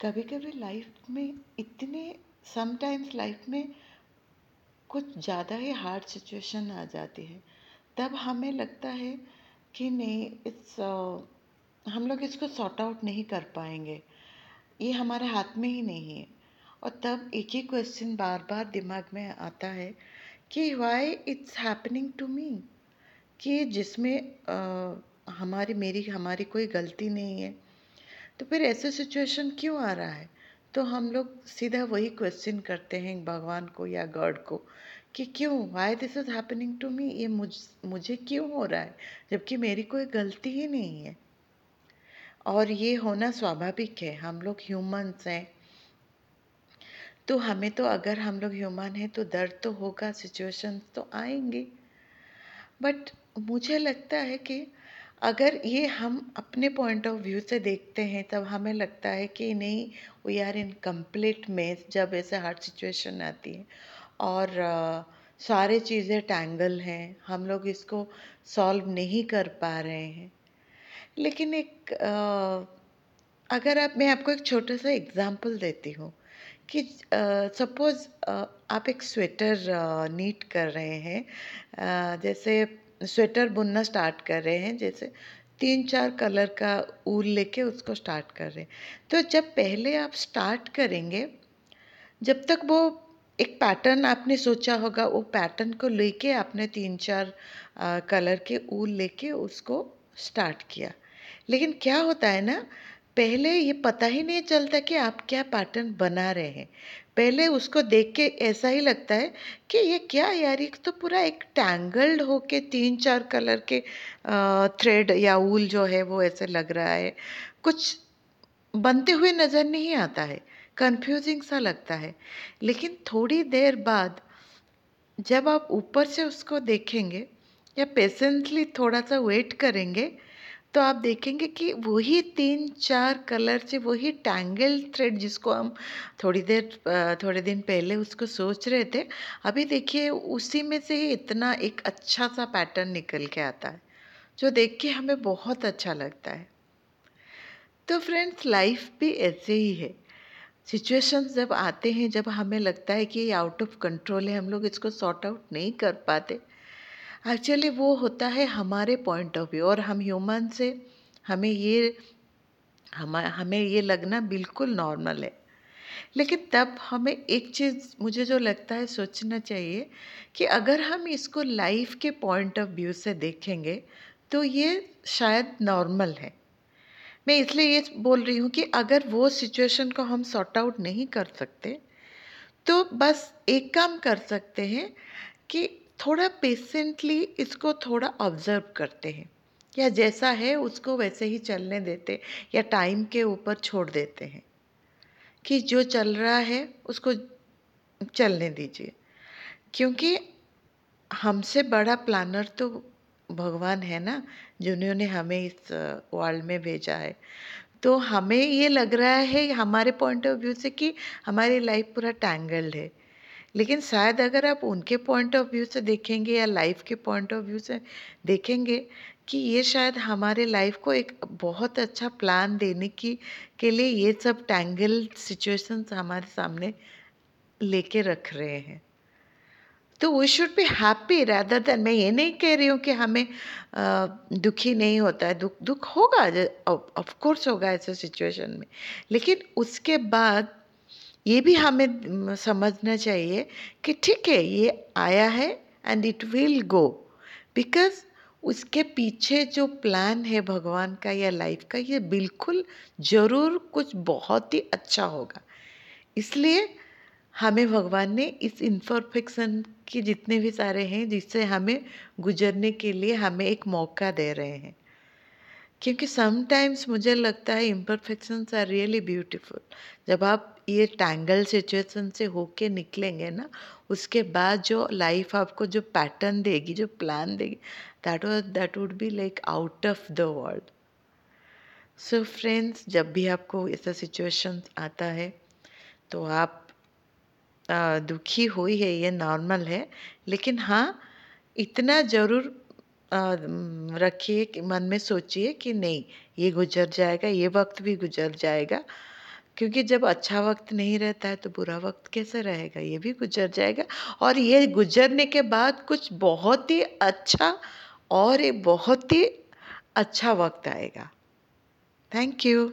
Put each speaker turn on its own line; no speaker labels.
कभी कभी लाइफ में इतने समटाइम्स लाइफ में कुछ ज़्यादा ही हार्ड सिचुएशन आ जाती है। तब हमें लगता है कि नहीं इट्स हम लोग इसको सॉर्ट आउट नहीं कर पाएँगे। ये हमारे हाथ में ही नहीं है। और तब एक ही क्वेश्चन बार बार दिमाग में आता है कि why it's happening to me कि जिसमें हमारी, मेरी, हमारी कोई गलती नहीं है। तो फिर ऐसे सिचुएशन क्यों आ रहा है? तो हम लोग सीधा वही क्वेश्चन करते हैं भगवान को या गॉड को कि क्यों? Why this is happening to me ये मुझ, मुझे क्यों हो रहा है? जबकि मेरी कोई गलती ही नहीं है। और ये होना स्वाभाविक है। हम लोग ह्यूमंस हैं। तो हमें तो अगर हम लोग ह्यूमन हैं तो दर्द तो होगा सिचुएशन तो आएँगे। बट मुझे लगता है कि अगर ये हम अपने पॉइंट ऑफ़ व्यू से देखते हैं, तब हमें लगता है कि नहीं वी आर इन कंप्लीट मेज जब ऐसे हार्ड सिचुएशन आती है। और सारे चीज़ें टैंगल हैं, हम लोग इसको सॉल्व नहीं कर पा रहे हैं। लेकिन एक अगर आप, मैं आपको एक छोटा सा एग्ज़ाम्पल देती हूँ कि सपोज़ आप एक स्वेटर नीट कर रहे हैं जैसे स्वेटर बुनना स्टार्ट कर रहे हैं जैसे तीन चार कलर का ऊल लेके उसको स्टार्ट कर रहे हैं। तो जब पहले आप स्टार्ट करेंगे जब तक वो एक पैटर्न आपने सोचा होगा वो पैटर्न को लेके आपने तीन चार आ, कलर के ऊल लेके उसको स्टार्ट किया। लेकिन क्या होता है ना पहले ये पता ही नहीं चलता कि आप क्या पैटर्न बना रहे हैं। पहले उसको देख के ऐसा ही लगता है कि ये क्या यार ये तो पूरा एक टैंगल्ड होके तीन चार कलर के थ्रेड या ऊल जो है वो ऐसे लग रहा है। कुछ बनते हुए नज़र नहीं आता है कंफ्यूजिंग सा लगता है। लेकिन थोड़ी देर बाद जब आप ऊपर से उसको देखेंगे या पेशेंटली थोड़ा सा वेट करेंगे तो आप देखेंगे कि वही तीन चार कलर से वही टैंगल थ्रेड जिसको हम थोड़ी देर थोड़े दिन पहले उसको सोच रहे थे, अभी देखिए उसी में से ही इतना एक अच्छा सा पैटर्न निकल के आता है, जो देख के हमें बहुत अच्छा लगता है। तो फ्रेंड्स लाइफ भी ऐसे ही है। सिचुएशंस जब आते हैं, जब हमें लगता है कि ये आउट ऑफ़ कंट्रोल है, हम लोग इसको सॉर्ट आउट नहीं कर पाते एक्चुअली वो होता है हमारे पॉइंट ऑफ़ व्यू और हम ह्यूमन से हमें ये, हम, हमें ये लगना बिल्कुल नॉर्मल है। लेकिन तब हमें एक चीज़, मुझे जो लगता है सोचना चाहिए कि अगर हम इसको लाइफ के पॉइंट ऑफ़ व्यू से देखेंगे तो ये शायद नॉर्मल है। मैं इसलिए ये बोल रही हूँ कि अगर वो सिचुएशन को हम सॉर्ट आउट नहीं कर सकते तो बस एक काम कर सकते हैं कि थोड़ा पेशेंटली इसको थोड़ा ऑब्ज़र्व करते हैं। या जैसा है उसको वैसे ही चलने देते या टाइम के ऊपर छोड़ देते हैं। कि जो चल रहा है उसको चलने दीजिए। क्योंकि हमसे बड़ा प्लानर तो भगवान है ना, जिन्होंने हमें इस वर्ल्ड में भेजा है। तो हमें ये लग रहा है, हमारे पॉइंट ऑफ़ व्यू से कि हमारी लाइफ पूरा टैंगल्ड है। लेकिन शायद अगर आप उनके पॉइंट ऑफ़ व्यू से देखेंगे या लाइफ के पॉइंट ऑफ़ व्यू से देखेंगे कि ये शायद हमारे लाइफ को एक बहुत अच्छा प्लान देने की के लिए ये सब टैंगल सिचुएशंस हमारे सामने लेके रख रहे हैं। तो we should be happy rather than मैं ये नहीं कह रही हूँ कि हमें आ, दुखी नहीं होता है दुख दुख होगा ऑफ़ कोर्स होगा ऐसे सिचुएशन में। लेकिन उसके बाद ये भी हमें समझना चाहिए कि ठीक है, ये आया है and it will go because उसके पीछे जो प्लान है भगवान का या लाइफ का, ये बिल्कुल ज़रूर कुछ बहुत ही अच्छा होगा। इसलिए हमें भगवान ने इस इन्फॉर्फेक्शन के जितने भी सारे हैं, जिससे हमें गुजरने के लिए हमें एक मौका दे रहे हैं। क्योंकि समटाइम्स मुझे लगता है इम्परफेक्शंस आर रियली ब्यूटीफुल जब आप ये टैंगल सिचुएशन से होके निकलेंगे ना, उसके बाद जो लाइफ आपको जो पैटर्न देगी, जो प्लान देगी that was that would be like out of the world so friends जब भी आपको ऐसा सिचुएशन आता है तो आप दुखी हुई है, ये नॉर्मल है, लेकिन हाँ इतना ज़रूर रखिए कि मन में सोचिए कि नहीं, ये गुजर जाएगा, ये वक्त भी गुजर जाएगा। क्योंकि जब अच्छा वक्त नहीं रहता है तो बुरा वक्त कैसे रहेगा? ये भी गुजर जाएगा। और ये गुजरने के बाद कुछ बहुत ही अच्छा और एक बहुत ही अच्छा वक्त आएगा। Thank you